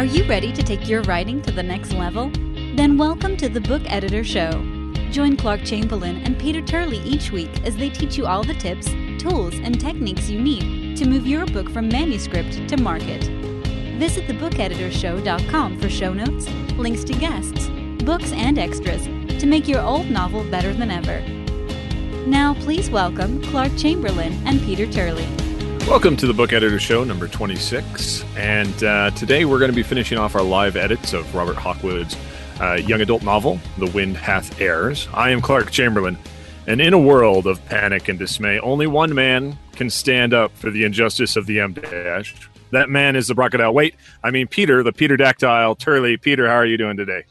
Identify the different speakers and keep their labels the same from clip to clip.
Speaker 1: Are you ready to take your writing to the next level? Then welcome to the Book Editor Show. Join Clark Chamberlain and Peter Turley each week as they teach you all the tips, tools, and techniques you need to move your book from manuscript to market. Visit thebookeditorshow.com for show notes, links to guests, books, and extras to make your old novel better than ever. Now, please welcome Clark Chamberlain and Peter Turley.
Speaker 2: Welcome to the Book Editor Show, number 26. And uh, today we're going to be finishing off our live edits of Robert Hawkwood's uh, young adult novel, The Wind Hath Heirs. I am Clark Chamberlain, and in a world of panic and dismay, only one man can stand up for the injustice of the M dash. That man is the crocodile. Wait, I mean Peter, the Peter Dactyl Turley. Peter, how are you doing today?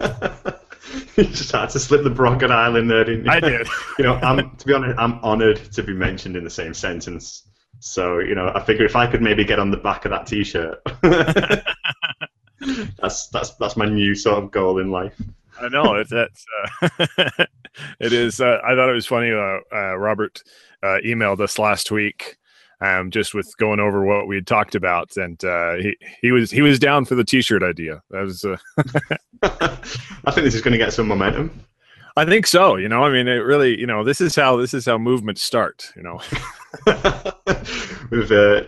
Speaker 3: you just had to slip the crocodile in there, didn't you?
Speaker 2: I did.
Speaker 3: you know, I'm to be honest, I'm honoured to be mentioned in the same sentence. So, you know, I figure if I could maybe get on the back of that T-shirt, that's that's that's my new sort of goal in life.
Speaker 2: I know it's that's uh, it is. Uh, I thought it was funny. Uh, uh Robert uh, emailed us last week, um, just with going over what we had talked about, and uh, he he was he was down for the T-shirt idea. That was.
Speaker 3: I think this is going to get some momentum.
Speaker 2: I think so. You know, I mean, it really, you know, this is how this is how movements start. You know,
Speaker 3: with uh,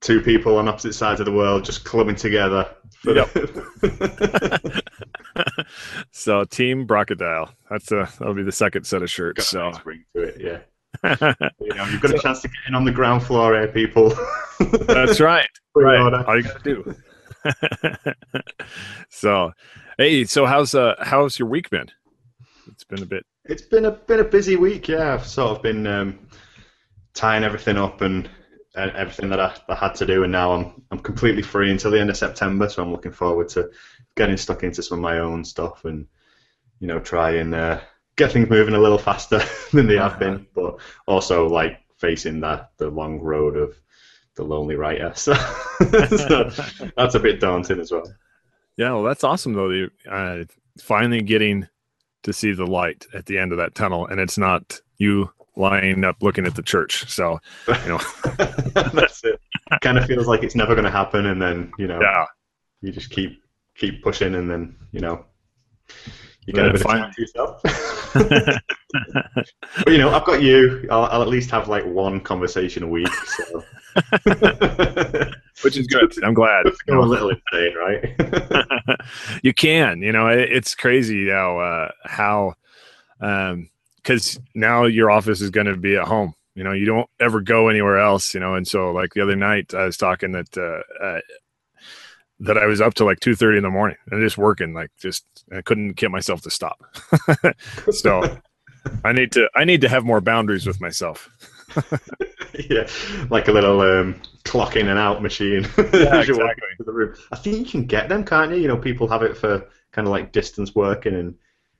Speaker 3: two people on opposite sides of the world just clubbing together.
Speaker 2: Yep. so, Team Brocodile. That's a that'll be the second set of shirts. so,
Speaker 3: bring to it, yeah. you know, you've got a chance to get in on the ground floor here, people.
Speaker 2: that's right. right. All you gotta do. so, hey, so how's uh how's your week been? It's been a bit.
Speaker 3: It's been a been a busy week. Yeah, I've sort of been um, tying everything up and, and everything that I, I, had to do, and now I'm I'm completely free until the end of September. So I'm looking forward to getting stuck into some of my own stuff and you know try and uh, get things moving a little faster than they have been, uh-huh. but also like facing that the long road of the lonely writer. So, so that's a bit daunting as well.
Speaker 2: Yeah, well, that's awesome though. Uh, finally getting to see the light at the end of that tunnel, and it's not you lying up looking at the church. So, you know,
Speaker 3: that's it. Kind of feels like it's never going to happen, and then you know,
Speaker 2: yeah.
Speaker 3: you just keep keep pushing, and then you know, you get a bit of time to yourself. but you know, I've got you. I'll, I'll, at least have like one conversation a week. So.
Speaker 2: Which is good. I'm glad.
Speaker 3: Go a little insane, right?
Speaker 2: you can. You know, it, it's crazy now uh, how, because now your office is going to be at home. You know, you don't ever go anywhere else. You know, and so like the other night, I was talking that uh, uh, that I was up to like two thirty in the morning and just working. Like, just I couldn't get myself to stop. so I need to I need to have more boundaries with myself.
Speaker 3: yeah, like a little um, clock in and out machine.
Speaker 2: Yeah, exactly.
Speaker 3: I think you can get them, can't you? You know, people have it for kind of like distance working and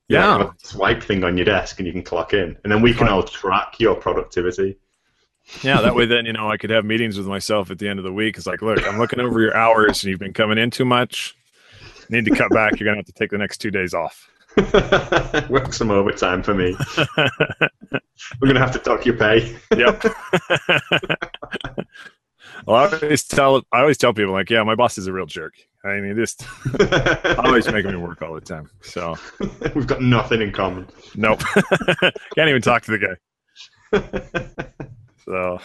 Speaker 2: yeah,
Speaker 3: swipe thing on your desk, and you can clock in, and then we can all track your productivity.
Speaker 2: Yeah, that way then you know I could have meetings with myself at the end of the week. It's like, look, I'm looking over your hours, and you've been coming in too much. need to cut back. You're gonna have to take the next two days off.
Speaker 3: Work some overtime for me. We're gonna have to talk your pay.
Speaker 2: yep. well, I always tell I always tell people like, yeah, my boss is a real jerk. I mean, just always making me work all the time. So
Speaker 3: we've got nothing in common.
Speaker 2: Nope. Can't even talk to the guy. So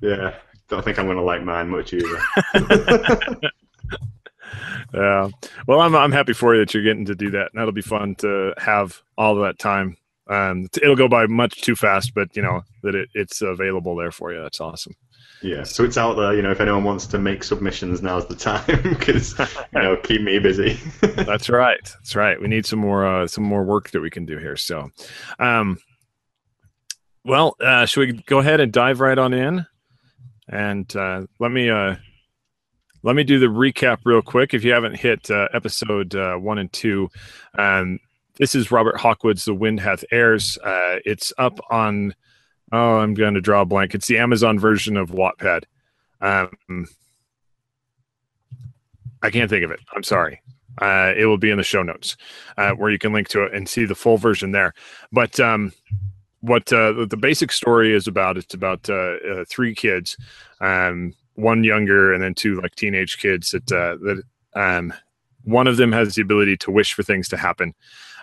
Speaker 3: yeah, don't think I'm gonna like mine much either.
Speaker 2: yeah. Well, I'm I'm happy for you that you're getting to do that. And that'll be fun to have all of that time. Um, it'll go by much too fast, but you know that it, it's available there for you. That's awesome.
Speaker 3: Yeah, so it's out there. You know, if anyone wants to make submissions, now's the time because you know keep me busy.
Speaker 2: That's right. That's right. We need some more uh, some more work that we can do here. So, um, well, uh, should we go ahead and dive right on in? And uh, let me uh, let me do the recap real quick. If you haven't hit uh, episode uh, one and two, um, this is Robert Hawkwood's The Wind Hath Heirs." Uh, it's up on, oh, I'm going to draw a blank. It's the Amazon version of Wattpad. Um, I can't think of it. I'm sorry. Uh, it will be in the show notes uh, where you can link to it and see the full version there. But um, what uh, the basic story is about, it's about uh, uh, three kids. Um, one younger and then two like teenage kids that uh, that um, one of them has the ability to wish for things to happen,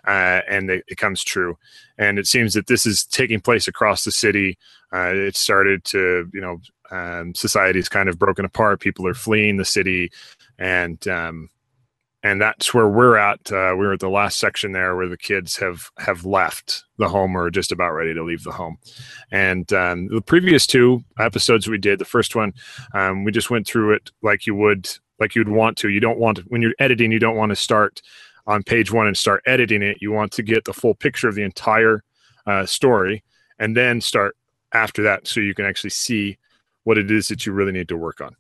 Speaker 2: uh, and it, it, comes true. And it seems that this is taking place across the city. Uh, it started to, you know, um, society's kind of broken apart. People are fleeing the city, and um, and that's where we're at. Uh, we're at the last section there where the kids have have left the home or just about ready to leave the home. And um, the previous two episodes we did, the first one, um, we just went through it like you would like you'd want to. You don't want to when you're editing. You don't want to start on page one and start editing it. You want to get the full picture of the entire uh, story and then start after that so you can actually see what it is that you really need to work on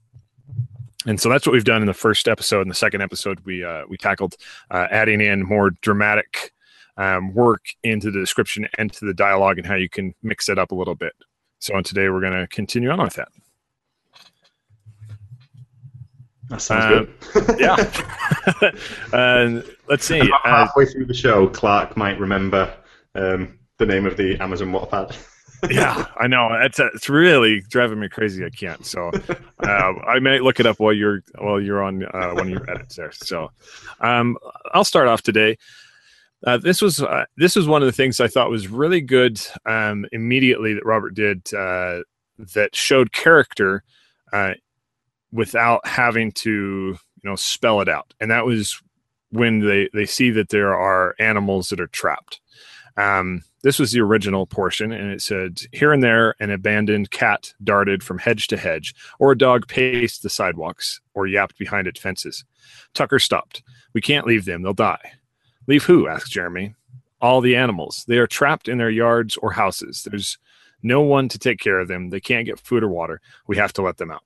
Speaker 2: and so that's what we've done in the first episode. In the second episode, we uh, we tackled uh, adding in more dramatic um, work into the description and to the dialogue, and how you can mix it up a little bit. So on today, we're going to continue on with that.
Speaker 3: That sounds
Speaker 2: um, good. yeah. uh, let's see.
Speaker 3: About uh, halfway through the show, Clark might remember um, the name of the Amazon Wattpad.
Speaker 2: yeah, I know. It's uh, it's really driving me crazy. I can't. So uh, I may look it up while you're while you're on uh, one of your edits there. So um, I'll start off today. Uh, this was uh, this was one of the things I thought was really good um, immediately that Robert did uh, that showed character without having to you know spell it out, and that was when they they see that there are animals that are trapped. Um, this was the original portion, and it said, Here and there, an abandoned cat darted from hedge to hedge, or a dog paced the sidewalks, or yapped behind its fences. Tucker stopped. We can't leave them, they'll die. Leave who? asked Jeremy. All the animals. They are trapped in their yards or houses. There's no one to take care of them. They can't get food or water. We have to let them out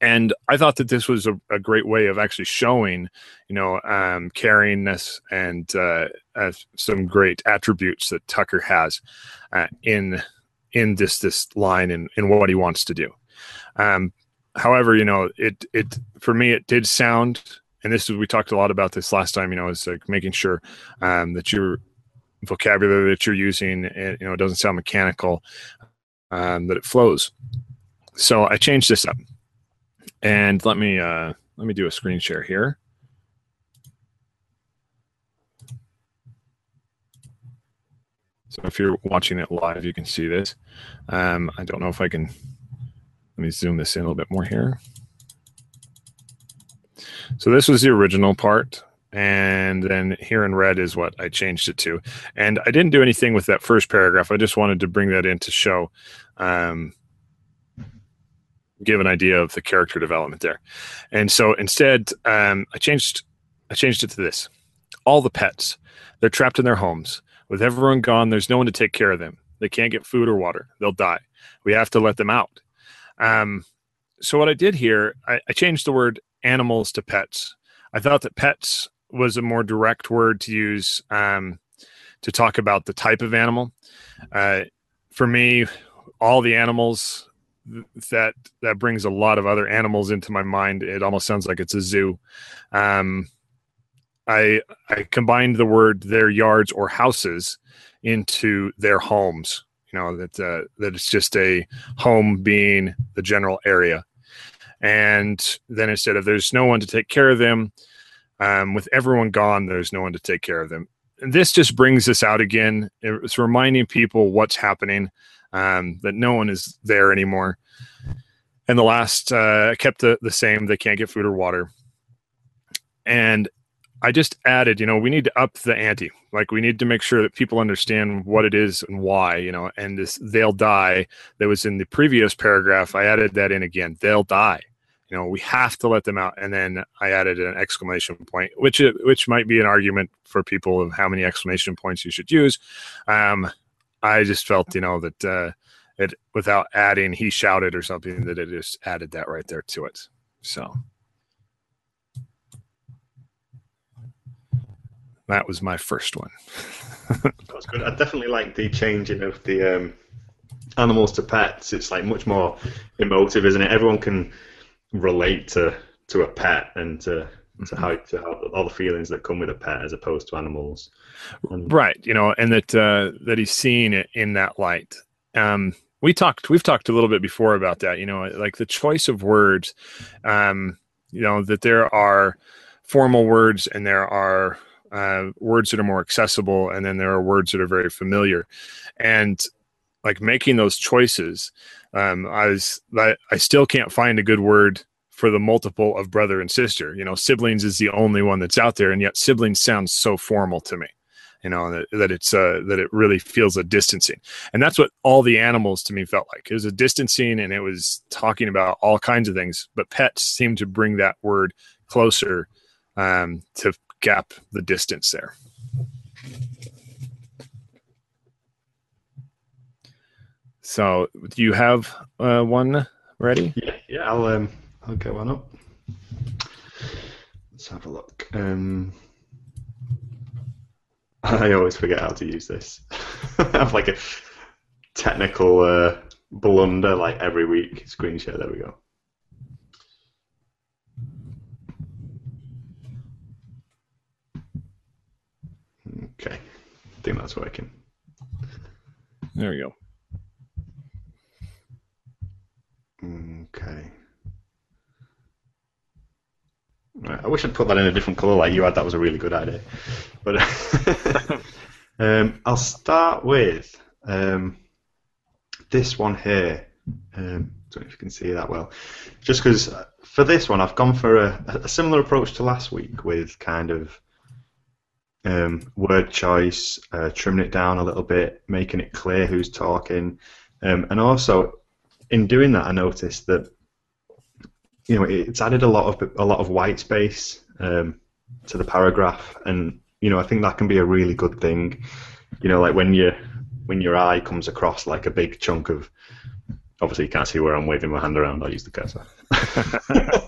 Speaker 2: and I thought that this was a, a, great way of actually showing, you know, um, caringness and uh, uh, some great attributes that Tucker has uh, in in this this line and in, what he wants to do. Um, however, you know, it it for me it did sound, and this is we talked a lot about this last time. You know, is like making sure um, that your vocabulary that you're using, it, eh, you know, it doesn't sound mechanical, um, that it flows. So I changed this up and let me uh, let me do a screen share here. So if you're watching it live, you can see this. Um, I don't know if I can. Let me zoom this in a little bit more here. So this was the original part, and then here in red is what I changed it to. And I didn't do anything with that first paragraph. I just wanted to bring that in to show um, give an idea of the character development there. And so instead, um, I changed I changed it to this: all the pets they're trapped in their homes. With everyone gone, there's no one to take care of them. They can't get food or water. They'll die. We have to let them out. Um, so what I did here, I, I changed the word animals to pets. I thought that pets was a more direct word to use um, to talk about the type of animal. Uh, for me, all the animals that that brings a lot of other animals into my mind. It almost sounds like it's a zoo. Um, I I combined the word their yards or houses into their homes. You know that uh, that it's just a home being the general area, and then instead of there's no one to take care of them, um, with everyone gone, there's no one to take care of them. And this just brings this out again. It's reminding people what's happening um, that no one is there anymore. And the last uh, kept the, the same. They can't get food or water. And I just added, you know, we need to up the ante. Like we need to make sure that people understand what it is and why, you know, and this they'll die that was in the previous paragraph. I added that in again. They'll die. You know, we have to let them out. And then I added an exclamation point, which which might be an argument for people of how many exclamation points you should use. Um, I just felt, you know, that uh, it without adding he shouted or something that it just added that right there to it. So that was my first one.
Speaker 3: That's good. I definitely like the changing of the um, animals to pets. It's like much more emotive, isn't it? Everyone can relate to to a pet and to to mm-hmm. how to how all the feelings that come with a pet as opposed to animals.
Speaker 2: And, right. You know, and that uh, that he's seeing it in that light. Um, we talked. We've talked a little bit before about that. You know, like the choice of words. Um, you know that there are formal words and there are uh, words that are more accessible, and then there are words that are very familiar, and like making those choices. Um, I was I, I still can't find a good word for the multiple of brother and sister. You know, siblings is the only one that's out there, and yet siblings sounds so formal to me. You know that, that it's uh, that it really feels a distancing, and that's what all the animals to me felt like. It was a distancing, and it was talking about all kinds of things. But pets seem to bring that word closer um, to gap the distance there. So, do you have uh, one ready?
Speaker 3: Yeah, yeah. I'll um, I'll get one up. Let's have a look. Um, I always forget how to use this. I have like a technical uh, blunder like every week. Screen share. There we go. Okay, I think that's working.
Speaker 2: There we go.
Speaker 3: Okay. I wish I'd put that in a different colour like you had. That was a really good idea. But um, I'll start with um, this one here. Um, don't know if you can see that well. Just because for this one, I've gone for a, a similar approach to last week with kind of um, word choice, uh, trimming it down a little bit, making it clear who's talking, um, and also in doing that, I noticed that you know it's added a lot of a lot of white space um, to the paragraph, and you know I think that can be a really good thing. You know, like when you when your eye comes across like a big chunk of obviously you can't see where I'm waving my hand around. I'll use the cursor.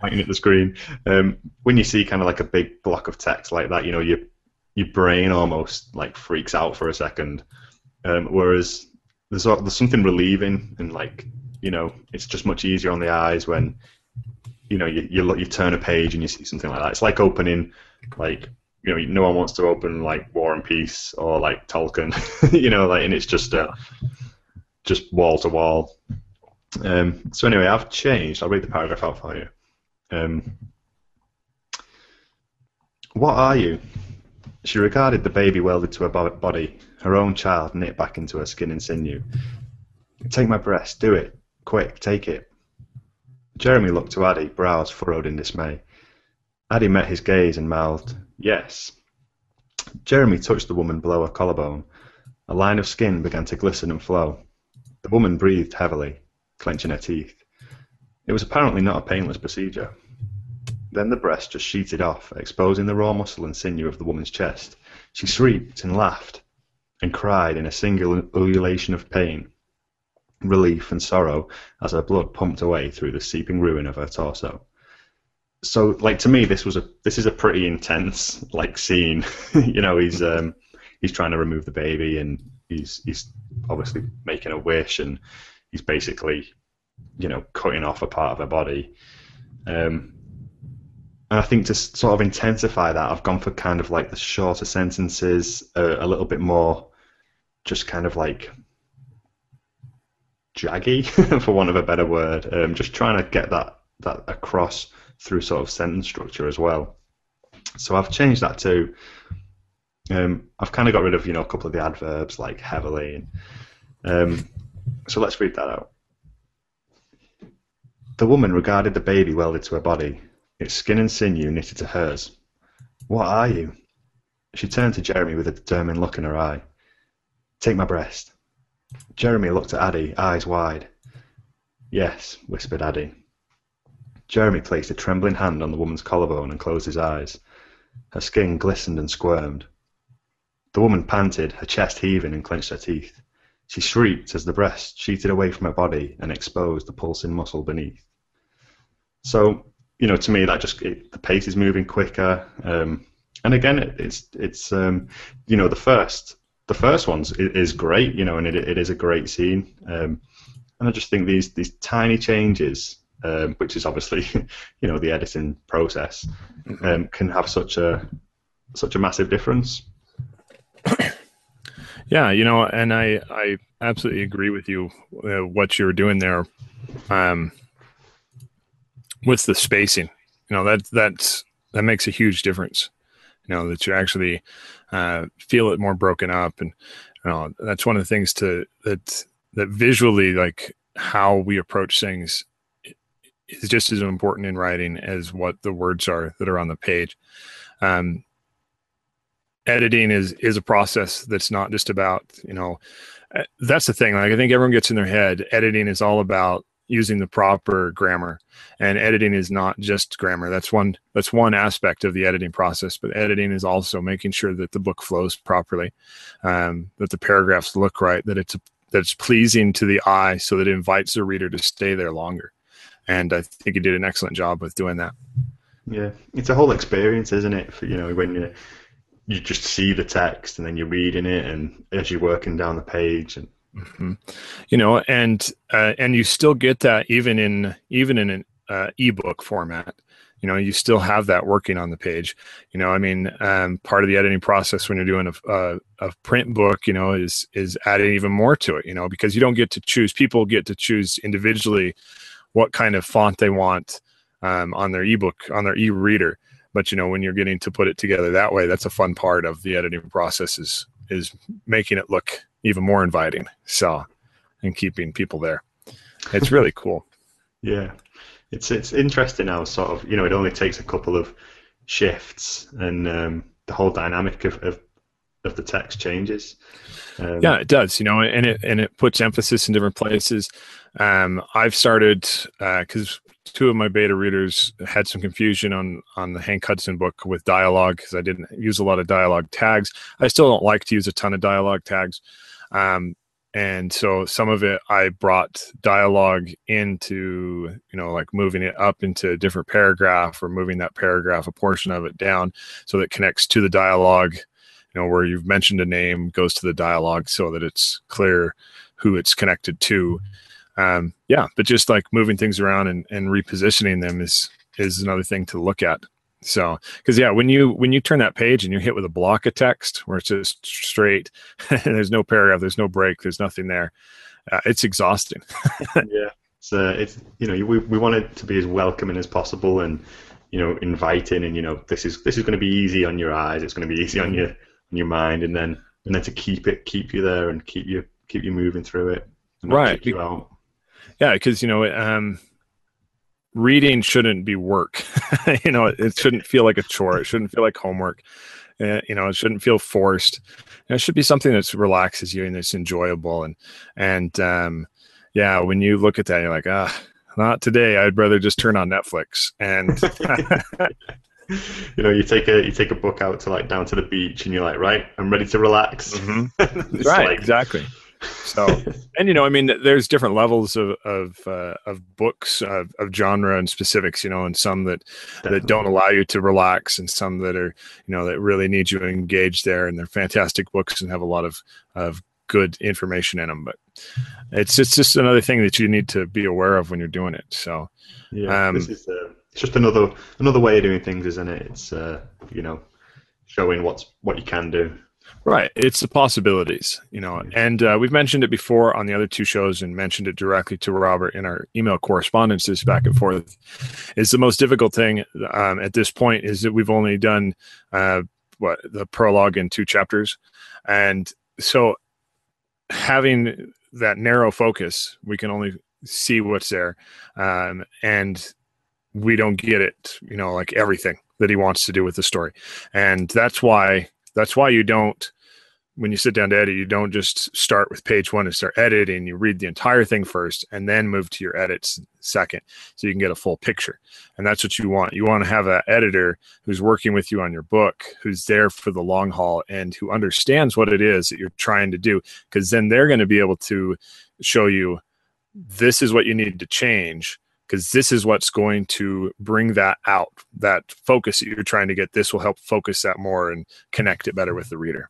Speaker 3: Pointing at the screen. Um, when you see kind of like a big block of text like that, you know, your your brain almost like freaks out for a second. Um, whereas there's there's something relieving and like you know it's just much easier on the eyes when you know you you, look, you turn a page and you see something like that. It's like opening like you know no one wants to open like War and Peace or like Tolkien, you know, like and it's just uh, just wall to wall. Um, so anyway, I've changed. I'll read the paragraph out for you. Um, what are you? She regarded the baby welded to her body, her own child knit back into her skin and sinew. Take my breast, do it. Quick, take it. Jeremy looked to Addy, brows furrowed in dismay. Addy met his gaze and mouthed, Yes. Jeremy touched the woman below her collarbone. A line of skin began to glisten and flow. The woman breathed heavily, clenching her teeth. It was apparently not a painless procedure. Then the breast just sheeted off, exposing the raw muscle and sinew of the woman's chest. She shrieked and laughed and cried in a single ululation of pain, relief, and sorrow as her blood pumped away through the seeping ruin of her torso. So, like to me, this was a this is a pretty intense like scene. you know, he's um, he's trying to remove the baby, and he's he's obviously making a wish, and he's basically, you know, cutting off a part of her body. Um, and I think to sort of intensify that, I've gone for kind of like the shorter sentences, uh, a little bit more, just kind of like jaggy, for want of a better word. Um, just trying to get that that across through sort of sentence structure as well. So I've changed that to. Um, I've kind of got rid of you know a couple of the adverbs like heavily. Um, so let's read that out. The woman regarded the baby welded to her body its skin and sinew knitted to hers. What are you? She turned to Jeremy with a determined look in her eye. Take my breast. Jeremy looked at Addy, eyes wide. Yes, whispered Addy. Jeremy placed a trembling hand on the woman's collarbone and closed his eyes. Her skin glistened and squirmed. The woman panted, her chest heaving, and clenched her teeth. She shrieked as the breast sheeted away from her body and exposed the pulsing muscle beneath. So you know, to me, that just it, the pace is moving quicker. Um, and again, it, it's it's um, you know the first the first one's is, is great, you know, and it, it is a great scene. Um, and I just think these these tiny changes, um, which is obviously you know the editing process, mm-hmm. um, can have such a such a massive difference.
Speaker 2: Yeah, you know, and I I absolutely agree with you uh, what you're doing there. Um, with the spacing. You know that that's that makes a huge difference. You know that you actually uh, feel it more broken up, and you know that's one of the things to that that visually like how we approach things is just as important in writing as what the words are that are on the page. Um, editing is is a process that's not just about you know uh, that's the thing like i think everyone gets in their head editing is all about using the proper grammar and editing is not just grammar. That's one that's one aspect of the editing process but editing is also making sure that the book flows properly um, that the paragraphs look right that it's that it's pleasing to the eye so that it invites the reader to stay there longer. And i think you did an excellent job with doing that.
Speaker 3: Yeah it's a whole experience isn't it for, you know when you you just see the text and then you're reading it and as you're working down the page and
Speaker 2: Mm-hmm. You know, and uh, and you still get that even in even in an uh, ebook format. You know, you still have that working on the page. You know, I mean, um, part of the editing process when you're doing a, a, a print book, you know, is is adding even more to it. You know, because you don't get to choose. People get to choose individually what kind of font they want um, on their ebook on their e-reader. But you know, when you're getting to put it together that way, that's a fun part of the editing process is is making it look even more inviting. So, and keeping people there. It's really cool.
Speaker 3: yeah, it's it's interesting how sort of you know it only takes a couple of shifts and um, the whole dynamic of, of of the text changes.
Speaker 2: Um, yeah, it does. You know, and it and it puts emphasis in different places. Um, I've started because uh, two of my beta readers had some confusion on on the Hank Hudson book with dialogue because I didn't use a lot of dialogue tags. I still don't like to use a ton of dialogue tags. Um, and so some of it I brought dialogue into, you know, like moving it up into a different paragraph or moving that paragraph, a portion of it down so that connects to the dialogue, you know, where you've mentioned a name goes to the dialogue so that it's clear who it's connected to. Um, yeah, but just like moving things around and, and repositioning them is is another thing to look at. So, because yeah, when you when you turn that page and you're hit with a block of text where it's just straight, and there's no paragraph, there's no break, there's nothing there. Uh, it's exhausting.
Speaker 3: yeah, it's uh, it's you know we we want it to be as welcoming as possible and you know inviting and you know this is this is going to be easy on your eyes, it's going to be easy on your on your mind, and then and then to keep it keep you there and keep you keep you moving through it.
Speaker 2: right. Yeah, because you know um reading shouldn't be work. you know, it, shouldn't feel like a chore. It shouldn't feel like homework. Uh, you know, it shouldn't feel forced. Know, it should be something that relaxes you and it's enjoyable. And and um, yeah, when you look at that, you're like, ah, not today. I'd rather just turn on Netflix. And
Speaker 3: you know, you take a you take a book out to like down to the beach, and you're like, right, I'm ready to relax.
Speaker 2: Mm-hmm. right, like, exactly. So, and you know, I mean, there's different levels of of, uh, of books of, of, genre and specifics, you know, and some that Definitely. that don't allow you to relax, and some that are, you know, that really need you engaged there, and they're fantastic books and have a lot of of good information in them. But it's it's just another thing that you need to be aware of when you're doing it. So,
Speaker 3: yeah, um, this is uh, it's just another another way of doing things, isn't it? It's uh, you know, showing what's what you can do.
Speaker 2: Right. It's the possibilities, you know, and uh, we've mentioned it before on the other two shows and mentioned it directly to Robert in our email correspondences back and forth. Is the most difficult thing um, at this point is that we've only done uh, what the prologue in two chapters. And so having that narrow focus, we can only see what's there. Um, and we don't get it, you know, like everything that he wants to do with the story. And that's why that's why you don't when you sit down to edit, you don't just start with page one and start editing. You read the entire thing first and then move to your edits second so you can get a full picture. And that's what you want. You want to have that editor who's working with you on your book, who's there for the long haul and who understands what it is that you're trying to do. Because then they're going to be able to show you this is what you need to change because this is what's going to bring that out that focus that you're trying to get. This will help focus that more and connect it better with the reader.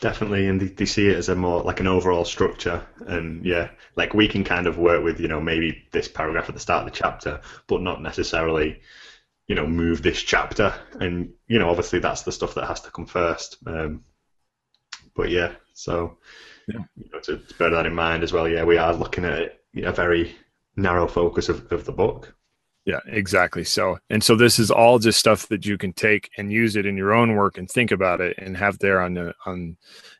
Speaker 3: Definitely and they, see it as a more like an overall structure. And yeah like we can kind of work with you know maybe this paragraph at the start of the chapter but not necessarily you know move this chapter. And you know obviously that's the stuff that has to come first. Um, but yeah so yeah. You know, to, to bear that in mind as well yeah we are looking at it a very narrow focus of, of the book.
Speaker 2: Yeah, exactly. So, and so this is all just stuff that you can take and use it in your own work and think about it and have there on the on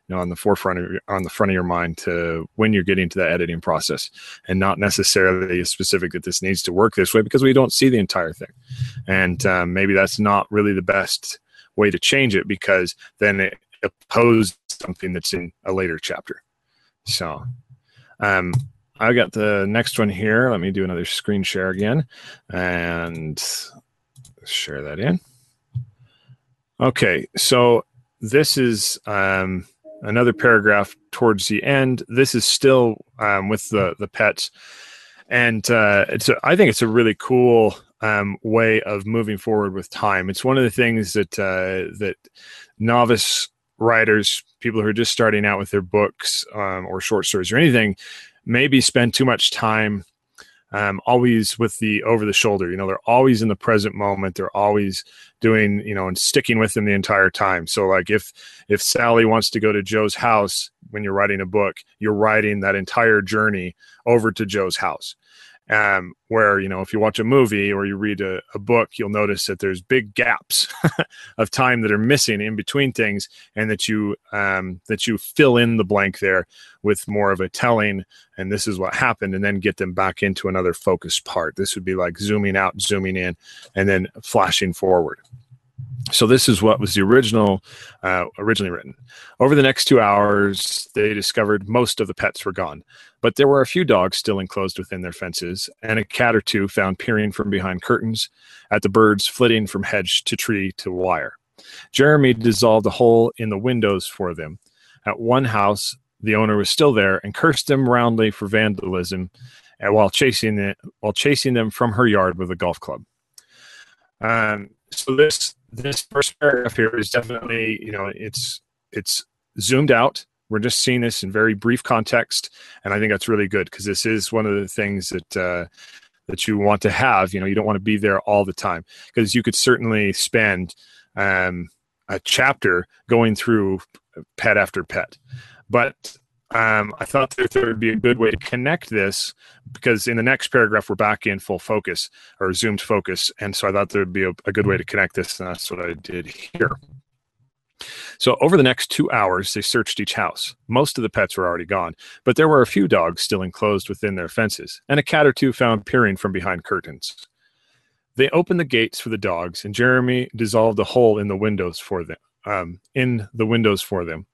Speaker 2: you know on the forefront of your, on the front of your mind to when you're getting to that editing process and not necessarily specific that this needs to work this way because we don't see the entire thing and um, maybe that's not really the best way to change it because then it opposes something that's in a later chapter so um, I got the next one here. Let me do another screen share again and share that in. Okay, so this is um, another paragraph towards the end. This is still um, with the the pets, and uh, it's a, I think it's a really cool um, way of moving forward with time. It's one of the things that uh, that novice writers, people who are just starting out with their books um, or short stories or anything, maybe spend too much time um, always with the over the shoulder. You know, they're always in the present moment. They're always doing, you know, and sticking with them the entire time. So, like if if Sally wants to go to Joe's house when you're writing a book, you're writing that entire journey over to Joe's house um, where you know if you watch a movie or you read a, a book you'll notice that there's big gaps of time that are missing in between things and that you um, that you fill in the blank there with more of a telling and this is what happened and then get them back into another focused part. This would be like zooming out zooming in and then flashing forward so this is what was the original uh, originally written. Over the next two hours they discovered most of the pets were gone but there were a few dogs still enclosed within their fences and a cat or two found peering from behind curtains at the birds flitting from hedge to tree to wire. Jeremy dissolved a hole in the windows for them. At one house the owner was still there and cursed them roundly for vandalism uh, while chasing it, while chasing them from her yard with a golf club. Um, so this this first paragraph here is definitely you know it's it's zoomed out. We're just seeing this in very brief context and i think that's really good because this is one of the things that uh, that you want to have you know you don't want to be there all the time because you could certainly spend um, a chapter going through pet after pet. But um, I thought that there would be a good way to connect this because in the next paragraph we're back in full focus or zoomed focus, and so I thought there would be a, a good way to connect this, and that's what I did here. So over the next two hours, they searched each house. Most of the pets were already gone, but there were a few dogs still enclosed within their fences, and a cat or two found peering from behind curtains. They opened the gates for the dogs, and Jeremy dissolved a hole in the windows for them. Um, in the windows for them.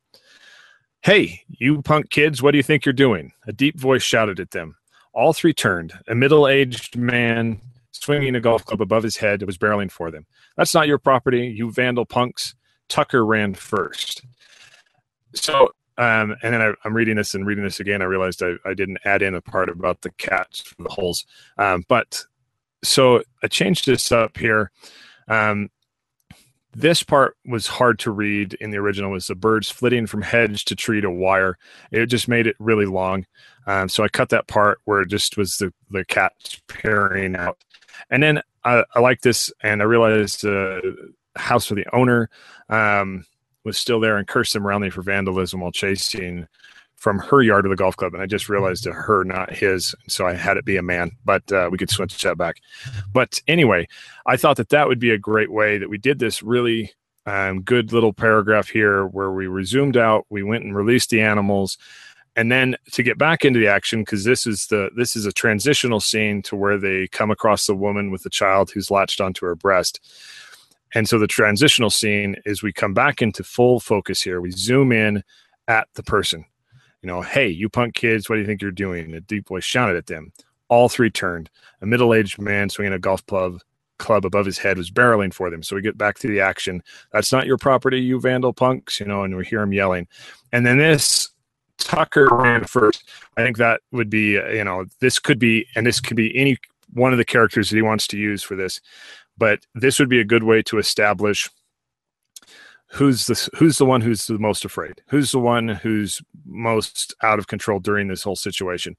Speaker 2: Hey, you punk kids, what do you think you're doing? A deep voice shouted at them. All three turned. A middle aged man swinging a golf club above his head was barreling for them. That's not your property, you vandal punks. Tucker ran first. So, um, and then I, am reading this and reading this again. I realized I, I, didn't add in a part about the cats for the holes. Um, but so I changed this up here. Um, this part was hard to read in the original was the birds flitting from hedge to tree to wire. It just made it really long. Um, so i cut that part where it just was the, the cat pairing out. And then i, I like this and i realized uh, house for the owner um, was still there and cursed them roundly for vandalism while chasing from her yard to the golf club, and I just realized to her, not his. So I had it be a man, but uh, we could switch that back. But anyway, I thought that that would be a great way that we did this really um, good little paragraph here where we resumed out, we went and released the animals, and then to get back into the action because this is the this is a transitional scene to where they come across the woman with the child who's latched onto her breast. And so the transitional scene is we come back into full focus here. We zoom in at the person you know, hey, you punk kids, what do you think you're doing? A deep voice shouted at them. All three turned. A middle aged man swinging a golf club club above his head was barreling for them. So we get back to the action. That's not your property, you vandal punks, you know, and we hear him yelling. And then this Tucker ran first. I think that would be, you know, this could be, and this could be any one of the characters that he wants to use for this. But this would be a good way to establish who's the who's the one who's the most afraid? Who's the one who's most out of control during this whole situation?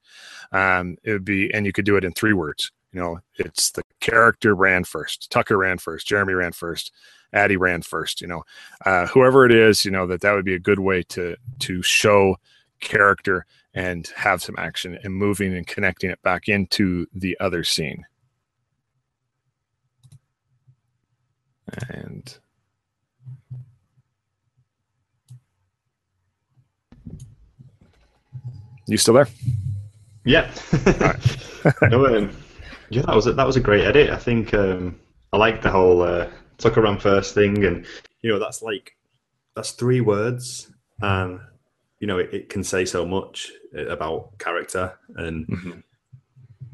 Speaker 2: Um it would be and you could do it in three words. You know it's the character ran first tucker ran first jeremy ran first addie ran first you know. Uh, whoever it is you know that that would be a good way to to show character and have some action and moving and connecting it back into the other scene. And you still there?
Speaker 3: Yeah. no, um, yeah, that was a, that was a great edit. I think um, I like the whole uh, Tucker ran first thing, and you know that's like that's three words, and you know it, it can say so much about character, and mm-hmm.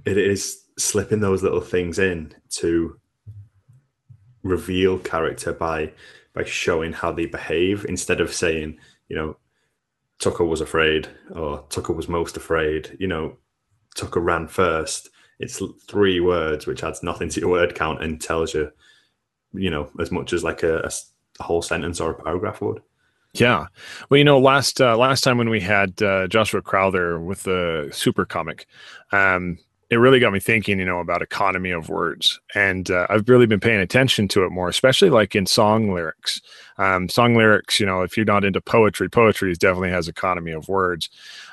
Speaker 3: it is slipping those little things in to reveal character by by showing how they behave instead of saying, you know, Tucker was afraid or Tucker was most afraid. You know, Tucker ran first. It's three words, which adds nothing to your word count and tells you, you know, as much as like a, a whole sentence or a paragraph would.
Speaker 2: Yeah, well, you know, last uh, last time when we had uh, Joshua Crowther with the Super Comic, um, it really got me thinking, you know, about economy of words, and uh, I've really been paying attention to it more, especially like in song lyrics. Um, song lyrics, you know, if you're not into poetry, poetry definitely has economy of words,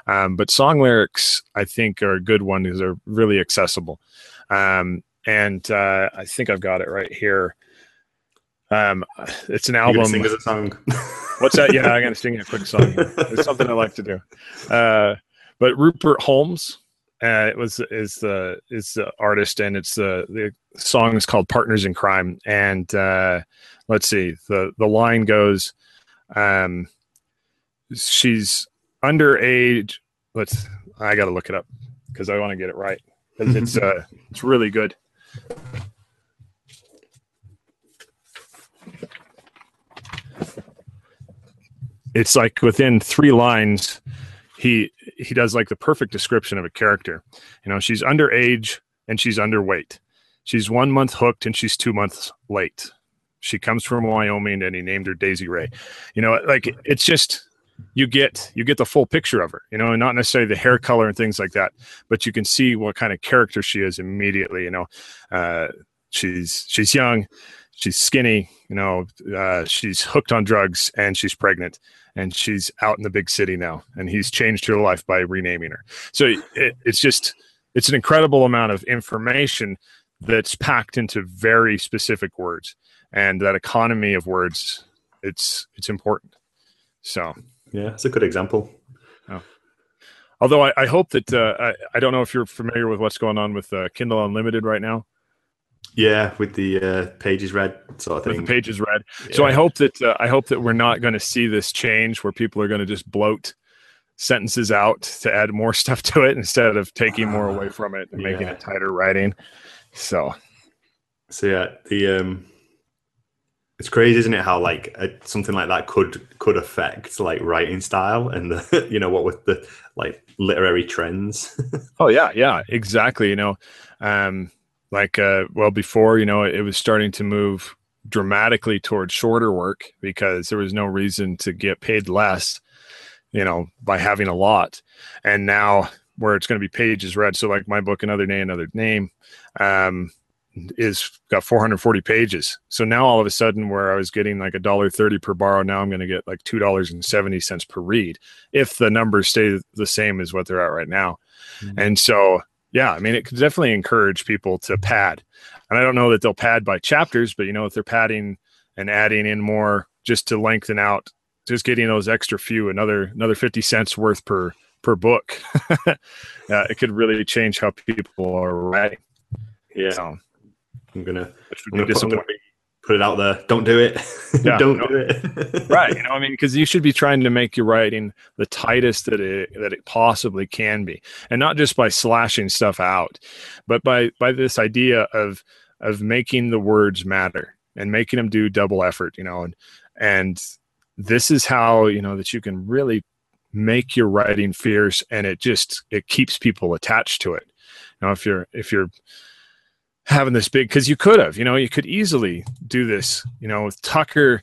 Speaker 2: um, but song lyrics, I think, are a good one because they're really accessible. Um, and uh, I think I've got it right here. Um, it's an album.
Speaker 3: Sing as a song.
Speaker 2: What's that? Yeah, I'm gonna sing a quick song. It's something I like to do. Uh, but Rupert Holmes uh, it was is the is the artist, and it's the the song is called "Partners in Crime." And uh, let's see, the the line goes, um, "She's underage." Let's. I got to look it up because I want to get it right because it's uh it's really good. It's like within three lines he he does like the perfect description of a character. You know, she's underage and she's underweight. She's one month hooked and she's two months late. She comes from Wyoming and he named her Daisy Ray. You know, like it's just you get you get the full picture of her, you know, and not necessarily the hair color and things like that, but you can see what kind of character she is immediately. You know, uh, she's she's young, she's skinny, you know, uh, she's hooked on drugs and she's pregnant and she's out in the big city now and he's changed her life by renaming her. So it, it's just it's an incredible amount of information that's packed into very specific words and that economy of words it's it's important. So.
Speaker 3: Yeah it's a good example. Oh.
Speaker 2: although I, I, hope that uh, I, I don't know if you're familiar with what's going on with uh, kindle unlimited right now
Speaker 3: yeah, with the uh, pages read sort of thing.
Speaker 2: With the pages read. Yeah. So I hope that uh, I hope that we're not going to see this change where people are going to just bloat sentences out to add more stuff to it instead of taking more away from it and yeah. making it tighter writing. So,
Speaker 3: so yeah, the um, it's crazy, isn't it? How like a, something like that could could affect like writing style and the you know what with the like literary trends.
Speaker 2: oh yeah, yeah, exactly. You know, um, like uh, well before you know it was starting to move dramatically towards shorter work because there was no reason to get paid less you know by having a lot. And now where it's going to be pages read so like my book another day another name um, is got 440 pages. So now all of a sudden where i was getting like a dollar 30 per borrow now i'm going to get like two dollars and 70 cents per read if the numbers stay the same as what they're at right now. Mm-hmm. and so yeah, I mean, it could definitely encourage people to pad. And I don't know that they'll pad by chapters, but you know, if they're padding and adding in more just to lengthen out, just getting those extra few, another another fifty cents worth per per book, uh, it could really change how people are writing.
Speaker 3: Yeah, so, I'm gonna, I'm gonna, put, I'm gonna be put it out there. Don't do it. Yeah, Don't no, do
Speaker 2: it. right. You know, I mean, because you should be trying to make your writing the tightest that it that it possibly can be, and not just by slashing stuff out, but by by this idea of of making the words matter and making them do double effort. You know, and and this is how you know that you can really make your writing fierce, and it just it keeps people attached to it. Know, if you're if you're having this big because you could have, you know, you could easily do this. You know, Tucker.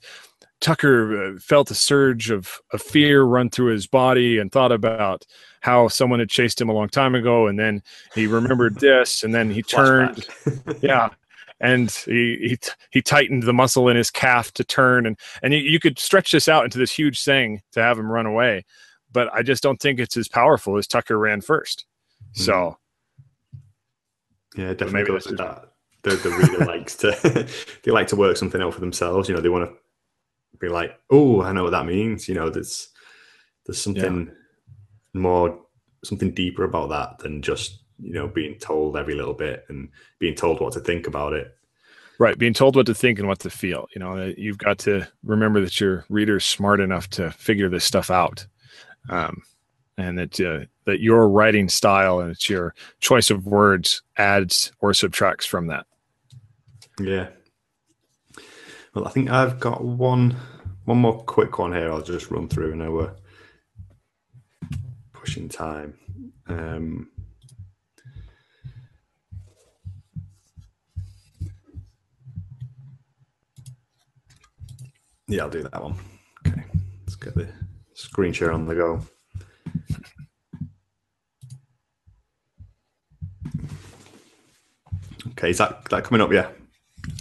Speaker 2: Tucker uh, felt a surge of, of fear run through his body and thought about how someone had chased him a long time ago, and then he remembered this, and then he turned, yeah, and he he he tightened the muscle in his calf to turn, and and you, you could stretch this out into this huge thing to have him run away, but I just don't think it's as powerful as Tucker ran 1st mm-hmm. So
Speaker 3: yeah, definitely goes with that. The, the reader likes to they like to work something out for themselves. You know, they want to be like, oh, I know what that means. You know, there's there's something yeah. more something deeper about that than just you know being told every little bit and being told what to think about it.
Speaker 2: Right, being told what to think and what to feel. You know, you've got to remember that your reader's smart enough to figure this stuff out, um, and that uh, that your writing style and it's your choice of words adds or subtracts from that.
Speaker 3: Yeah. Well, I think I've got one one more quick one here. I'll just run through. And I we're pushing time. Um, Yeah, I'll do that one. Okay, let's get the screen share on the go. Okay, is that that coming up? Yeah.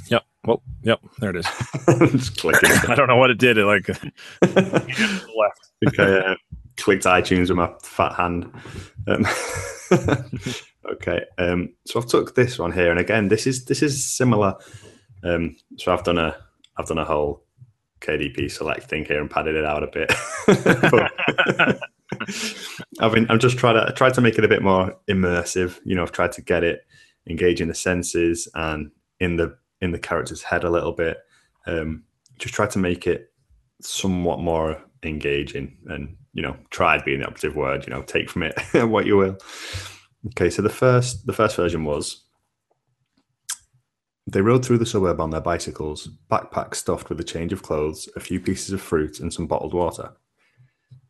Speaker 2: Yep. Well, yep. There it is. I don't know what it did. It like
Speaker 3: left. Okay, uh, clicked iTunes with my fat hand. Um, okay, um, so I've took this one here, and again, this is this is similar. Um, so I've done a I've done a whole KDP select thing here and padded it out a bit. I've been, I'm just trying to try to make it a bit more immersive. You know, I've tried to get it engaging the senses and in the in the character's head a little bit. Um, just try to make it somewhat more engaging and you know tried being the operative word you know take from it what you will okay so the first the first version was they rode through the suburb on their bicycles, backpacks stuffed with a change of clothes, a few pieces of fruit, and some bottled water.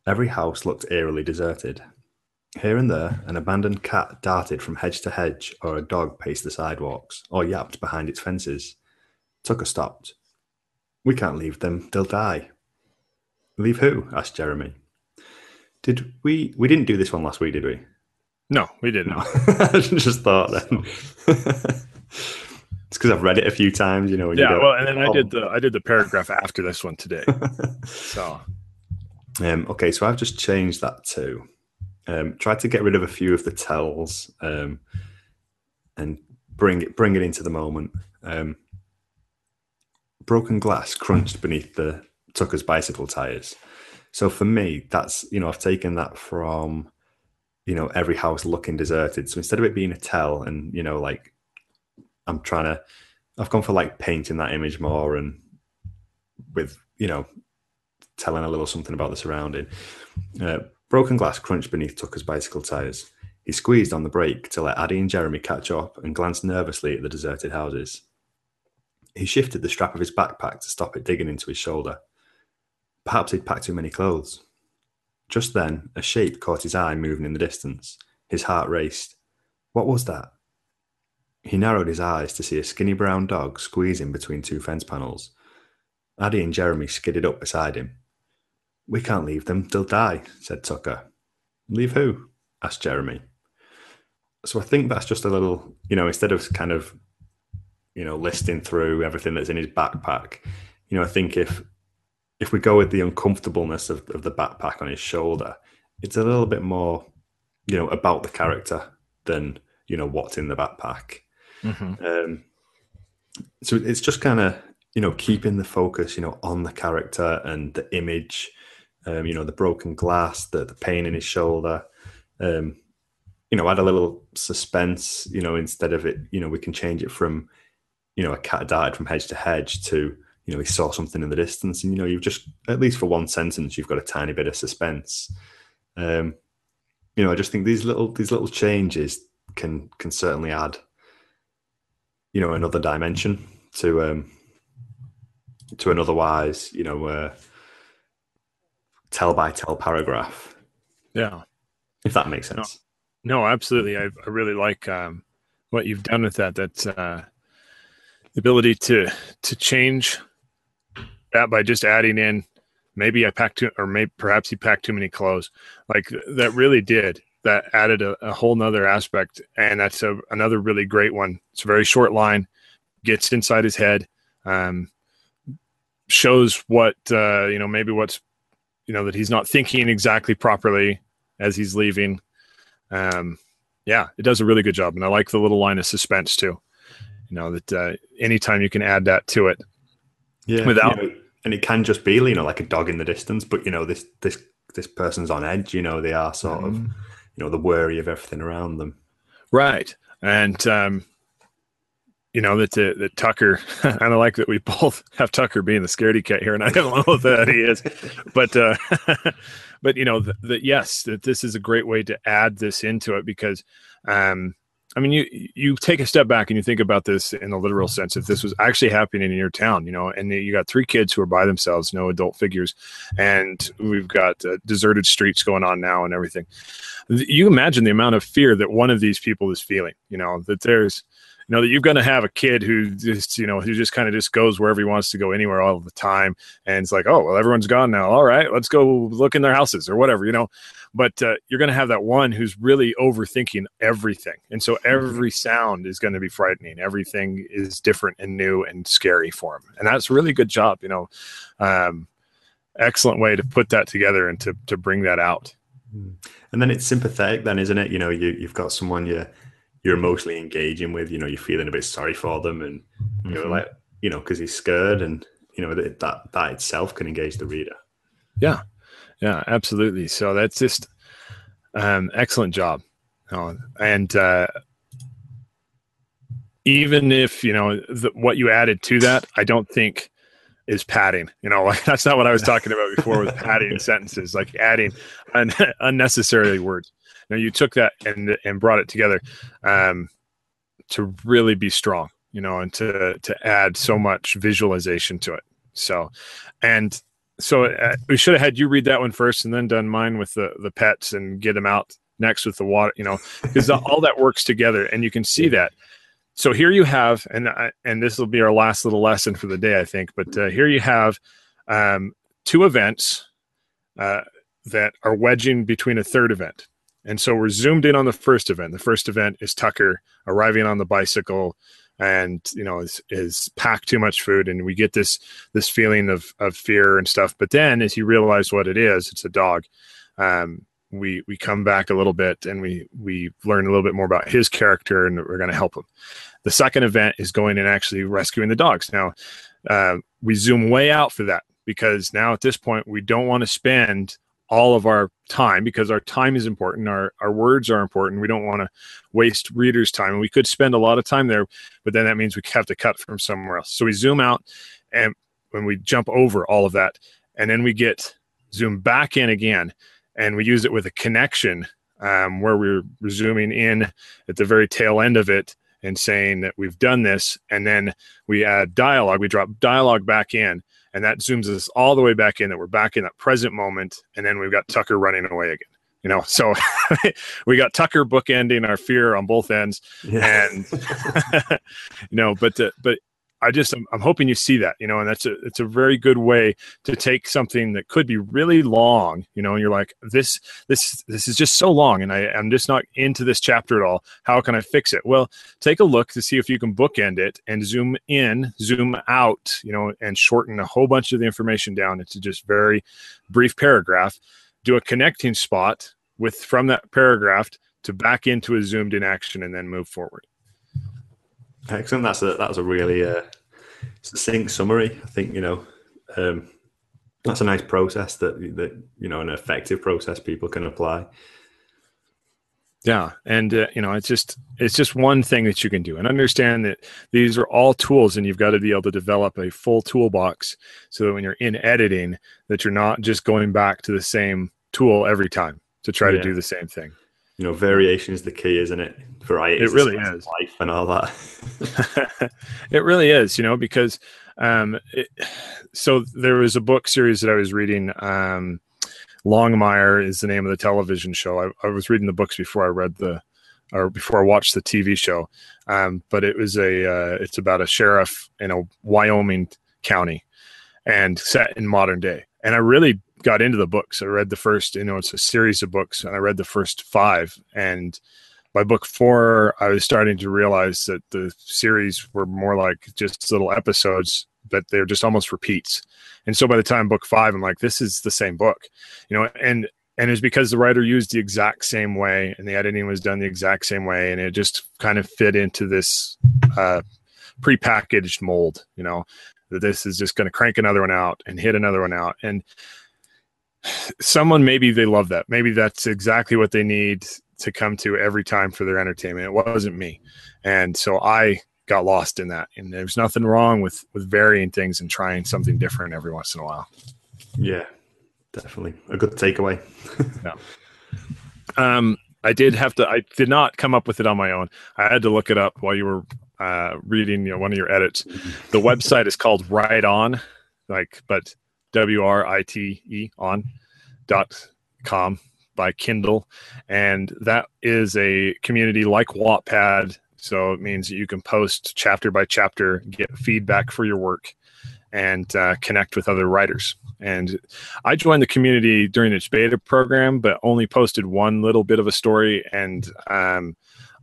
Speaker 3: Every house looked eerily deserted. Here and there, an abandoned cat darted from hedge to hedge, or a dog paced the sidewalks, or yapped behind its fences. Tucker stopped. We can't leave them, they'll die. Leave who? asked Jeremy. Did we we didn't do this one last week, did we?
Speaker 2: No, we didn't. No.
Speaker 3: I just thought then. It's because I've read it a few times, you know.
Speaker 2: yeah, well, and then I did the I did the paragraph after this one today. so,
Speaker 3: um, okay, so I've just changed that to um, try to get rid of a few of the tells um, and bring it bring it into the moment. Um, broken glass crunched beneath the Tucker's bicycle tires. So for me, that's you know I've taken that from you know every house looking deserted. So instead of it being a tell and you know like I'm trying to I've gone for like painting that image more and with you know telling a little something about the surrounding. Uh, broken glass crunched beneath Tucker's bicycle tires. He squeezed on the brake to let Addie and Jeremy catch up and glanced nervously at the deserted houses. He shifted the strap of his backpack to stop it digging into his shoulder. Perhaps he'd packed too many clothes. Just then, a shape caught his eye moving in the distance. His heart raced. What was that? He narrowed his eyes to see a skinny brown dog squeezing between two fence panels. Addie and Jeremy skidded up beside him. We can't leave them, they'll die, said Tucker. Leave who? asked Jeremy. So I think that's just a little, you know, instead of kind of, you know, listing through everything that's in his backpack, you know, I think if if we go with the uncomfortableness of, of the backpack on his shoulder, it's a little bit more, you know, about the character than, you know, what's in the backpack. Mm-hmm. Um, so it's just kind of you know keeping the focus you know on the character and the image, um, you know the broken glass, the the pain in his shoulder. Um, you know, add a little suspense. You know, instead of it, you know, we can change it from you know a cat darted from hedge to hedge to you know he saw something in the distance, and you know you've just at least for one sentence you've got a tiny bit of suspense. Um, you know, I just think these little these little changes can can certainly add you know another dimension to um to an otherwise you know uh, tell by tell paragraph
Speaker 2: yeah.
Speaker 3: if that makes sense.
Speaker 2: No, no absolutely. I, I really like um what you've done with that that's uh the ability to to change that by just adding in maybe i packed too or maybe perhaps he packed too many clothes. Like that really did. That added a, a whole nother aspect and that's a, another really great one. It's a very short line gets inside his head um, shows what uh, you know maybe what's you know that he's not thinking exactly properly as he's leaving um, yeah it does a really good job and i like the little line of suspense too you know that uh, anytime you can add that to it
Speaker 3: yeah without you know, and it can just be you know like a dog in the distance but you know this this this person's on edge you know they are sort mm. of
Speaker 4: you know the worry of everything around them.
Speaker 2: Right, and um, you know that uh, that Tucker, and I like that we both have Tucker being the scaredy cat here, and I don't know that he is, but uh, but you know that yes, that this is a great way to add this into it because um, I mean, you you take a step back and you think about this in a literal sense. If this was actually happening in your town, you know, and you got three kids who are by themselves, no adult figures, and we've got uh, deserted streets going on now and everything. You imagine the amount of fear that one of these people is feeling. You know that there's know that you're going to have a kid who just you know who just kind of just goes wherever he wants to go anywhere all the time. And it's like oh well everyone's gone now. All right let's go look in their houses or whatever you know? But uh, you're going to have that one who's really overthinking everything. And so mm-hmm. every sound is going to be frightening. Everything is different and new and scary for him and that's a really good job you know? Um, excellent way to put that together and to, to bring that out.
Speaker 4: Mm. and then it's sympathetic then isn't it? You know you, you've got someone you you're emotionally engaging with. You know, you're feeling a bit sorry for them, and you know, mm-hmm. like you know, because he's scared, and you know that that that itself can engage the reader.
Speaker 2: Yeah, yeah, absolutely. So that's just um, excellent job, and uh, even if you know the, what you added to that, I don't think is padding. You know, like that's not what I was talking about before with padding sentences, like adding un- unnecessarily words. Now you took that and and brought it together um, to really be strong, you know, and to to add so much visualization to it. So, and so uh, we should have had you read that one first and then done mine with the the pets and get them out next with the water, you know, because all that works together and you can see that. So here you have, and I, and this will be our last little lesson for the day, I think. But uh, here you have um, two events uh, that are wedging between a third event. And so we're zoomed in on the first event. The first event is Tucker arriving on the bicycle and you know is, is packed too much food and we get this this feeling of of fear and stuff. But then as you realize what it is it's a dog. Um, we we come back a little bit and we we learn a little bit more about his character and we're going to help him. The second event is going and actually rescuing the dogs. Now uh, we zoom way out for that because now at this point we don't want to spend all of our time because our time is important our our words are important. We don't want to waste readers time and we could spend a lot of time there but then that means we have to cut from somewhere else. So we zoom out and when we jump over all of that and then we get zoom back in again and we use it with a connection um, where we're zooming in at the very tail end of it and saying that we've done this and then we add dialogue. We drop dialogue back in and that zooms us all the way back in that we're back in that present moment and then we've got tucker running away again you know so we got tucker bookending our fear on both ends yeah. and you know but uh, but I just I'm, I'm, hoping you see that, you know, and that's a it's a very good way to take something that could be really long, you know, and you're like this this this is just so long, and I I'm just not into this chapter at all. How can I fix it? Well, take a look to see if you can bookend it and zoom in, zoom out, you know, and shorten a whole bunch of the information down into just very brief paragraph. Do a connecting spot with from that paragraph to back into a zoomed in action, and then move forward.
Speaker 4: Excellent. That's a that was a really uh, succinct summary. I think you know um, that's a nice process that that you know an effective process people can apply.
Speaker 2: Yeah, and uh, you know it's just it's just one thing that you can do, and understand that these are all tools, and you've got to be able to develop a full toolbox so that when you're in editing, that you're not just going back to the same tool every time to try yeah. to do the same thing
Speaker 4: you know, variation is the key, isn't it? Variety.
Speaker 2: It really is.
Speaker 4: Life and all that.
Speaker 2: it really is, you know, because um, it, so there was a book series that I was reading. Um, Longmire is the name of the television show. I, I was reading the books before I read the, or before I watched the TV show. Um, but it was a, uh, it's about a sheriff in a Wyoming county, and set in modern day. And I really got into the books. I read the first, you know, it's a series of books, and I read the first five. And by book four, I was starting to realize that the series were more like just little episodes, but they're just almost repeats. And so by the time book five, I'm like, this is the same book, you know, and and it's because the writer used the exact same way, and the editing was done the exact same way, and it just kind of fit into this uh, prepackaged mold, you know. That this is just going to crank another one out and hit another one out, and someone maybe they love that maybe that's exactly what they need to come to every time for their entertainment. It wasn't me, and so I got lost in that. And there's nothing wrong with with varying things and trying something different every once in a while.
Speaker 3: Yeah, definitely a good takeaway.
Speaker 2: yeah. Um, I did have to. I did not come up with it on my own. I had to look it up while you were uh, reading you know, one of your edits. The website is called Right On, like but W R I T E on dot com by Kindle, and that is a community like Wattpad. So it means that you can post chapter by chapter, get feedback for your work, and uh, connect with other writers. And I joined the community during its beta program, but only posted one little bit of a story. And um,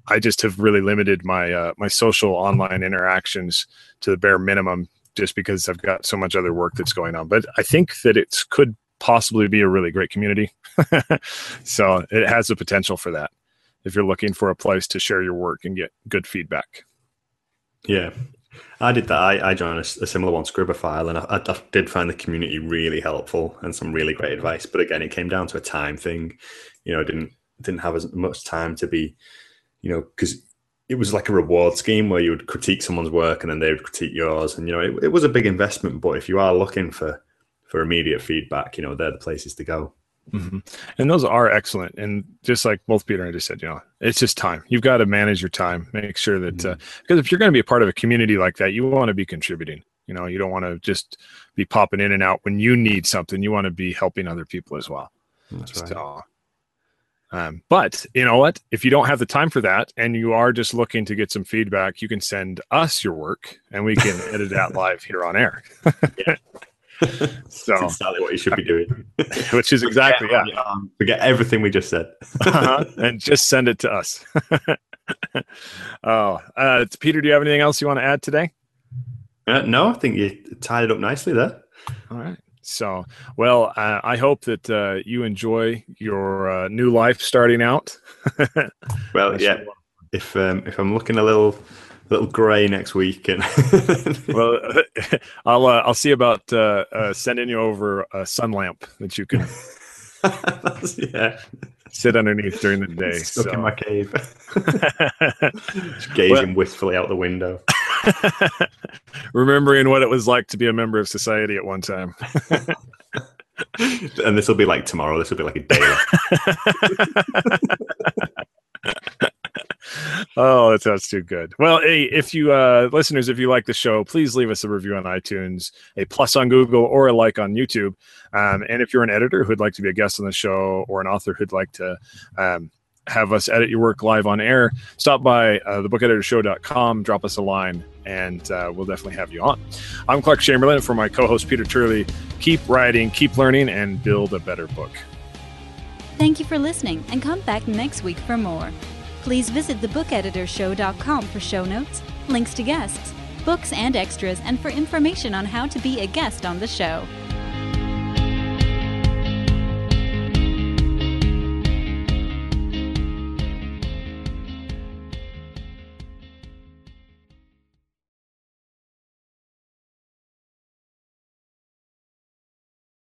Speaker 2: I just have really limited my uh, my social online interactions to the bare minimum, just because I've got so much other work that's going on. But I think that it could possibly be a really great community. so it has the potential for that if you're looking for a place to share your work and get good feedback.
Speaker 3: Yeah, I did that. I, I joined a, a, similar one, Scribophile, and I, I, did find the community really helpful and some really great advice. But again, it came down to a time thing. You know, I didn't didn't have as much time to be, you know, because it was like a reward scheme where you would critique someone's work and then they would critique yours, and you know, it, it was a big investment. But if you are looking for for immediate feedback, you know, they're the places to go.
Speaker 2: Mm-hmm. And those are excellent. And just like both Peter and I just said, you know, it's just time. You've got to manage your time. Make sure that uh, mm-hmm. uh, because if you're going to be a part of a community like that, you want to be contributing. You know, you don't want to just be popping in and out when you need something. You want to be helping other people as well.
Speaker 3: That's right.
Speaker 2: Um, but you know what? If you don't have the time for that and you are just looking to get some feedback, you can send us your work and we can edit that live here on air.
Speaker 3: yeah. so That's exactly what you should be doing.
Speaker 2: which is exactly
Speaker 3: forget, yeah. Um, forget everything we just said,
Speaker 2: uh-huh, and just send it to us. oh, uh, Peter, do you have anything else you want to add today?
Speaker 3: Uh, no, I think you tied it up nicely there.
Speaker 2: All right. So, well, uh, I hope that uh, you enjoy your uh, new life starting out.
Speaker 3: well, yeah. If um, if I'm looking a little little grey next week. And
Speaker 2: well, I'll uh, I'll see about uh, uh, sending you over a sun lamp that you can
Speaker 3: yeah
Speaker 2: sit underneath during the day.
Speaker 3: Stuck so. in my cave, Just gazing well, wistfully out the window,
Speaker 2: remembering what it was like to be a member of society at one time.
Speaker 3: and this will be like tomorrow. This will be like a day
Speaker 2: oh, that sounds too good. Well, hey, if you uh, listeners, if you like the show, please leave us a review on iTunes, a plus on Google, or a like on YouTube. Um, and if you're an editor who'd like to be a guest on the show, or an author who'd like to um, have us edit your work live on air, stop by uh, thebookeditorshow.com, drop us a line, and uh, we'll definitely have you on. I'm Clark Chamberlain. For my co-host Peter Turley, keep writing, keep learning, and build a better book.
Speaker 1: Thank you for listening, and come back next week for more. Please visit thebookeditorshow.com for show notes, links to guests, books and extras, and for information on how to be a guest on the show.